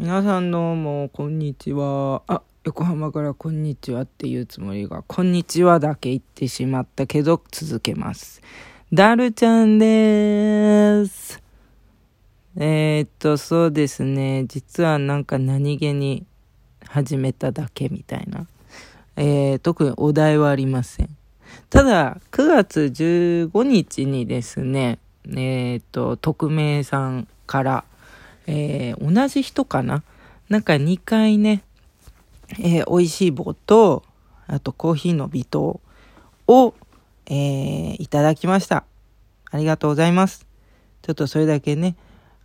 皆さんどうも、こんにちは。あ、横浜からこんにちはっていうつもりが、こんにちはだけ言ってしまったけど、続けます。ダルちゃんです。えー、っと、そうですね。実はなんか何気に始めただけみたいな。えー、特にお題はありません。ただ、9月15日にですね、えー、っと、匿名さんから、えー、同じ人かな？なんか2回ね、えー、美味しい棒と、あとコーヒーの微糖を、えー、いただきました。ありがとうございます。ちょっとそれだけね、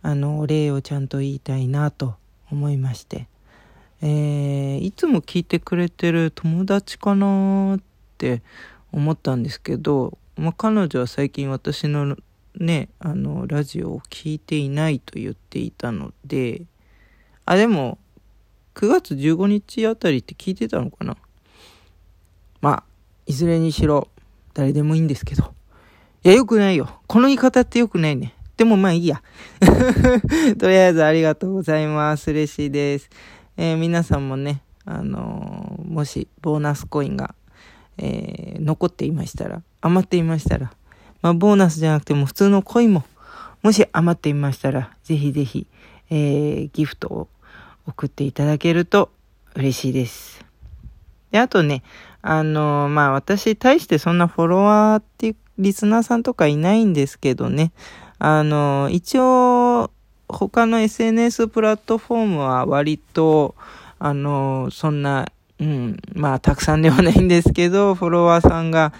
あの、お礼をちゃんと言いたいなと思いまして。えー、いつも聞いてくれてる友達かなって思ったんですけど、まあ、彼女は最近私のね、あの、ラジオを聞いていないと言っていたので、あ、でも、9月15日あたりって聞いてたのかな？まあ、いずれにしろ、誰でもいいんですけど。いや、よくないよ。この言い方ってよくないね。でもまあいいや。とりあえずありがとうございます。嬉しいです。えー、皆さんもね、あのー、もしボーナスコインが、えー、残っていましたら、余っていましたら、まあ、ボーナスじゃなくても普通のコインも、もし余っていましたら、ぜひぜひ、えー、ギフトを送っていただけると嬉しいです。で、あとね、あのー、まあ、私、対してそんなフォロワーっていう、リスナーさんとかいないんですけどね、あのー、一応、他の SNS プラットフォームは割と、あのー、そんな、うん、まあ、たくさんではないんですけど、フォロワーさんが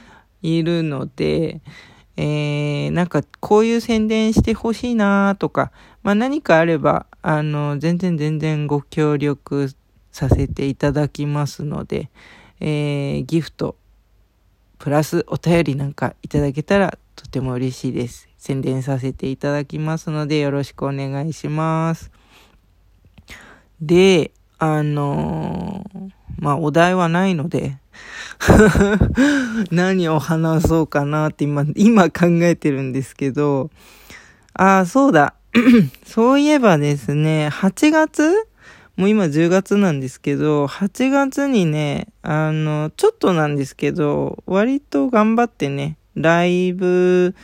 いるので、えー、なんかこういう宣伝してほしいなとか、まあ何かあれば、あの、全然全然ご協力させていただきますので、えー、ギフト、プラスお便りなんかいただけたらとても嬉しいです。宣伝させていただきますのでよろしくお願いします。で、あのー、まあお題はないので、何を話そうかなって今、今考えてるんですけど、ああ、そうだ。そういえばですね、8月？もう今10月なんですけど、8月にね、あの、ちょっとなんですけど、割と頑張ってね、ライブ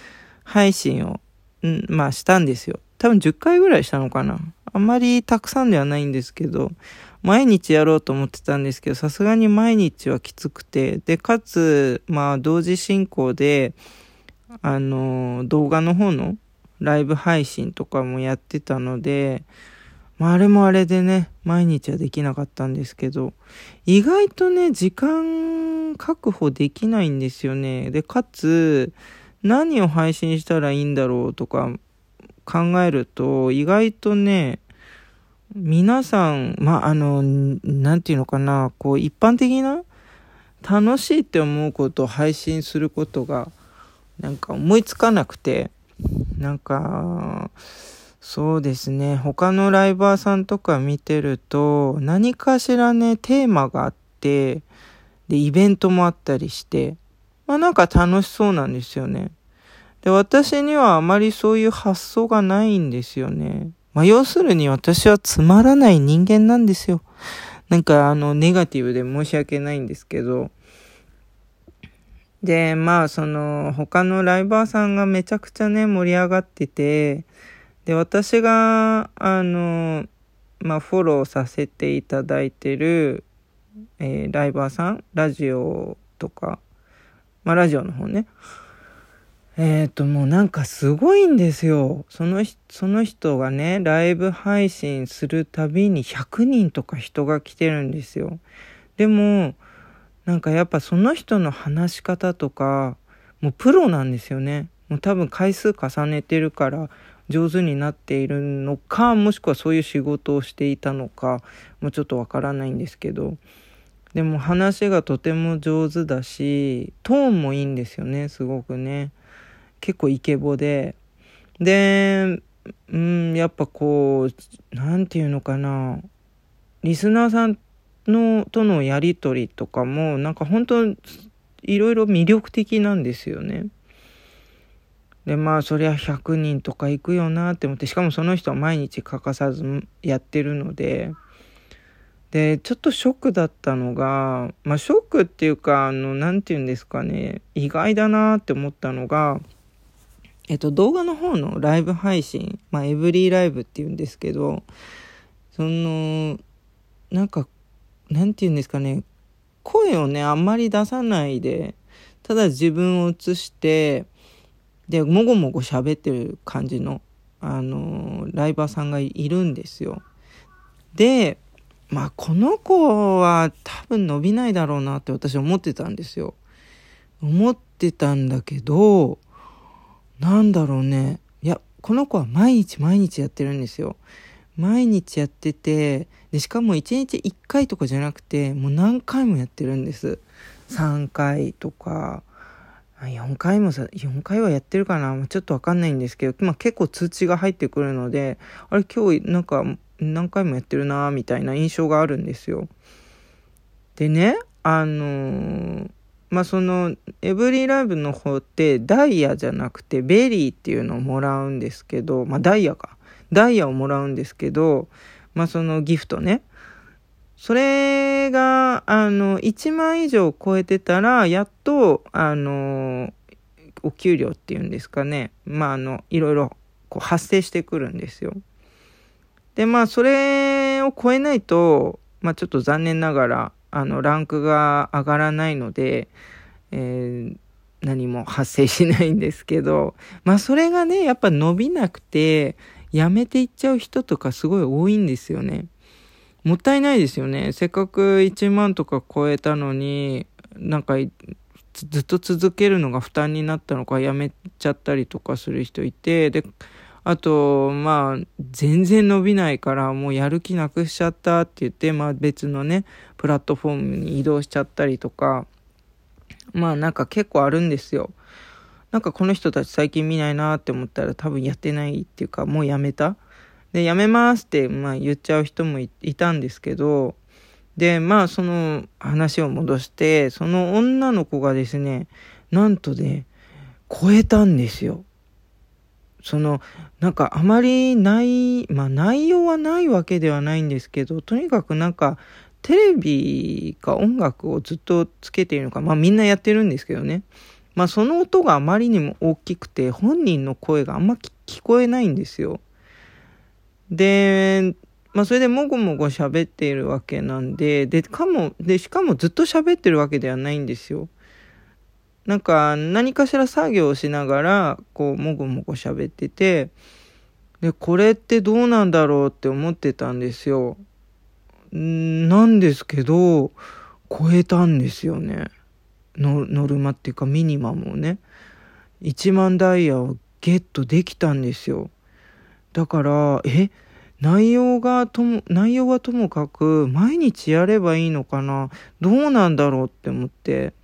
配信を、んまあしたんですよ。多分10回ぐらいしたのかな。あんまりたくさんではないんですけど、毎日やろうと思ってたんですけど、さすがに毎日はきつくて、で、かつ、まあ、同時進行で、あの、動画の方のライブ配信とかもやってたので、まあ、あれもあれでね、毎日はできなかったんですけど、意外とね、時間確保できないんですよね。で、かつ、何を配信したらいいんだろうとか考えると、意外とね、皆さん、まあ、の、なんていうのかな、こう、一般的な楽しいって思うことを配信することが、なんか思いつかなくて、なんか、そうですね、他のライバーさんとか見てると、何かしらね、テーマがあって、で、イベントもあったりして、まあなんか楽しそうなんですよね。で、私にはあまりそういう発想がないんですよね。まあ、要するに私はつまらない人間なんですよ。なんかあの、ネガティブで申し訳ないんですけど。で、まあ、その、他のライバーさんがめちゃくちゃね、盛り上がってて、で、私が、あの、まあ、フォローさせていただいてる、えー、ライバーさん、ラジオとか、まあ、ラジオの方ね。えっ、ー、と、もうなんかすごいんですよ。その、その人がね、ライブ配信するたびに100人とか人が来てるんですよ。でも、なんかやっぱその人の話し方とか、もうプロなんですよね。もう多分回数重ねてるから上手になっているのか、もしくはそういう仕事をしていたのか、もうちょっとわからないんですけど。でも話がとても上手だし、トーンもいいんですよね、すごくね。結構イケボで、で、うん、やっぱこう、なんていうのかな、リスナーさんのとのやりとりとかも、なんか本当いろいろ魅力的なんですよね。で、まあ、そりゃ100人とか行くよなって思って、しかもその人は毎日欠かさずやってるので、で、ちょっとショックだったのが、まあ、ショックっていうか、あの、なんて言うんですかね、意外だなって思ったのが、えっと、動画の方のライブ配信、まあ、エブリーライブって言うんですけど、その、なんか、なんて言うんですかね、声をね、あんまり出さないで、ただ自分を映して、で、もごもご喋ってる感じの、あのライバーさんがいるんですよ。で、まあ、この子は多分伸びないだろうなって私は思ってたんですよ。思ってたんだけど、なんだろうね。いや、この子は毎日毎日やってるんですよ。毎日やってて、で、しかも1日1回とかじゃなくて、もう何回もやってるんです。3回とか、4回もさ、4回はやってるかなちょっとわかんないんですけど、まあ結構通知が入ってくるので、あれ今日なんか何回もやってるなみたいな印象があるんですよ。でね、あのー、まあその、エブリィライブの方ってダイヤじゃなくてベリーっていうのをもらうんですけど、まあダイヤか。ダイヤをもらうんですけど、まあそのギフトね。それが、あの、1万以上超えてたら、やっと、あの、お給料っていうんですかね。まあ、あの、いろいろこう発生してくるんですよ。で、まあ、それを超えないと、まあ、ちょっと残念ながら、あの、ランクが上がらないので、えー、何も発生しないんですけど、まあ、それがね、やっぱ伸びなくて、やめていっちゃう人とかすごい多いんですよね。もったいないですよね。せっかく1万とか超えたのに、なんかずっと続けるのが負担になったのかやめちゃったりとかする人いて、で、あと、まあ、全然伸びないからもうやる気なくしちゃったって言って、まあ別のね、プラットフォームに移動しちゃったりとか、まあなんか結構あるんですよ。なんかこの人たち最近見ないなって思ったら多分やってないっていうかもうやめたで、やめますって、まあ言っちゃう人もいたんですけど、で、まあその話を戻して、その女の子がですね、なんとね、超えたんですよ。その、なんかあまりない、まあ内容はないわけではないんですけど、とにかくなんかテレビか音楽をずっとつけているのか、まあみんなやってるんですけどね。まあその音があまりにも大きくて、本人の声があんま聞こえないんですよ。で、まあそれでもごもご喋っているわけなんで、で、かも、で、しかもずっと喋ってるわけではないんですよ。なんか何かしら作業をしながら、こう、もごもご喋ってて、で、これってどうなんだろうって思ってたんですよ。なんですけど、超えたんですよね。ノルマっていうかミニマムをね。1万ダイヤをゲットできたんですよ。だから、え、内容がとも、内容はともかく、毎日やればいいのかな？どうなんだろうって思って。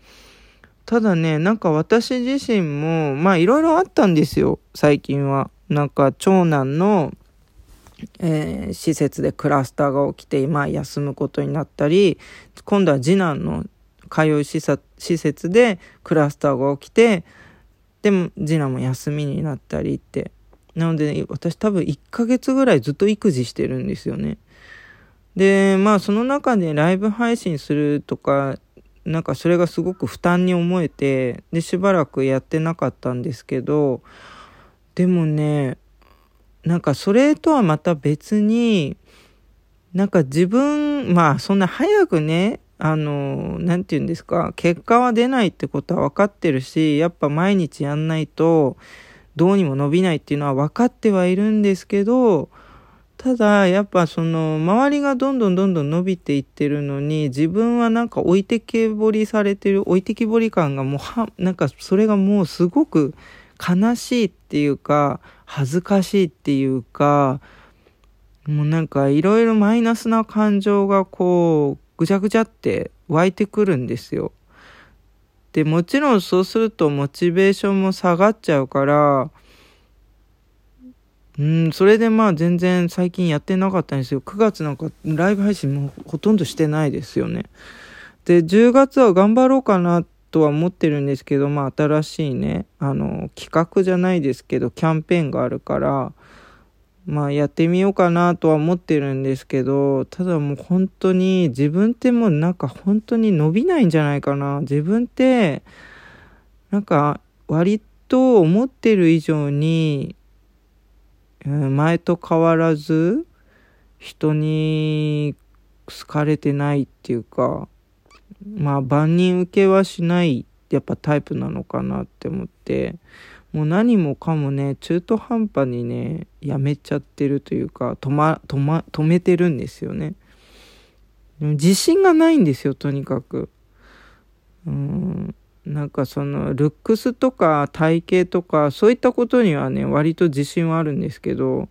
ただね、なんか私自身も、まあいろいろあったんですよ、最近は。なんか長男の、えー、施設でクラスターが起きて、今休むことになったり、今度は次男の通う施設でクラスターが起きて、でも次男も休みになったりって。なので、私多分1ヶ月ぐらいずっと育児してるんですよね。で、まあその中でライブ配信するとか、なんかそれがすごく負担に思えて、で、しばらくやってなかったんですけど、でもね、なんかそれとはまた別に、なんか自分、まあそんな早くね、あの、なんて言うんですか、結果は出ないってことは分かってるし、やっぱ毎日やんないと、どうにも伸びないっていうのは分かってはいるんですけど、ただ、やっぱその、周りがどんどんどんどん伸びていってるのに、自分はなんか置いてけぼりされてる、置いてきぼり感がもうは、なんかそれがもうすごく悲しいっていうか、恥ずかしいっていうか、もうなんかいろいろマイナスな感情がこう、ぐちゃぐちゃって湧いてくるんですよ。で、もちろんそうするとモチベーションも下がっちゃうから、うん、それでまあ全然最近やってなかったんですよ。9月なんかライブ配信もほとんどしてないですよね。で、10月は頑張ろうかなとは思ってるんですけど、まあ新しいね、あの、企画じゃないですけど、キャンペーンがあるから、まあやってみようかなとは思ってるんですけど、ただもう本当に自分ってもうなんか本当に伸びないんじゃないかな。自分って、なんか割と思ってる以上に、前と変わらず人に好かれてないっていうか、まあ万人受けはしないやっぱタイプなのかなって思って、もう何もかもね、中途半端にね、やめちゃってるというか、止ま、止ま、止めてるんですよね。でも自信がないんですよ、とにかく。うん。なんかその、ルックスとか体型とか、そういったことにはね、割と自信はあるんですけど、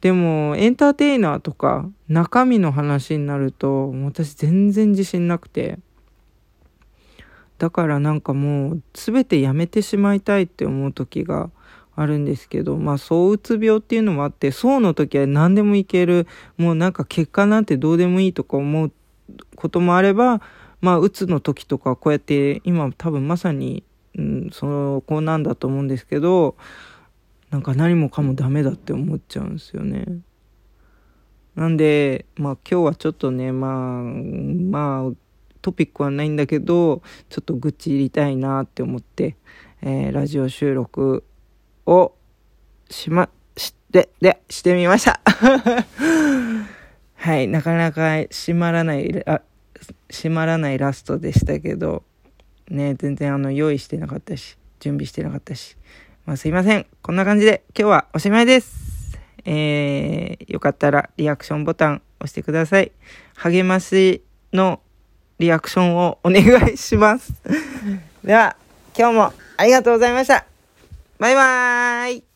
でも、エンターテイナーとか、中身の話になると、私全然自信なくて。だからなんかもう、全てやめてしまいたいって思う時があるんですけど、まあ、躁うつ病っていうのもあって、そうの時は何でもいける、もうなんか結果なんてどうでもいいとか思うこともあれば、まあ、うつの時とかこうやって、今多分まさに、うん、その子なんだと思うんですけど、なんか何もかもダメだって思っちゃうんですよね。なんで、まあ今日はちょっとね、まあ、まあ、トピックはないんだけど、ちょっと愚痴入りたいなって思って、えー、ラジオ収録をしま、して、で、してみました はい、なかなか閉まらない、あ、閉まらないラストでしたけど、ね、全然あの、用意してなかったし、準備してなかったし、まあ、すいません。こんな感じで今日はおしまいです。えー、よかったらリアクションボタン押してください。励ましのリアクションをお願いします。では、今日もありがとうございました。バイバーイ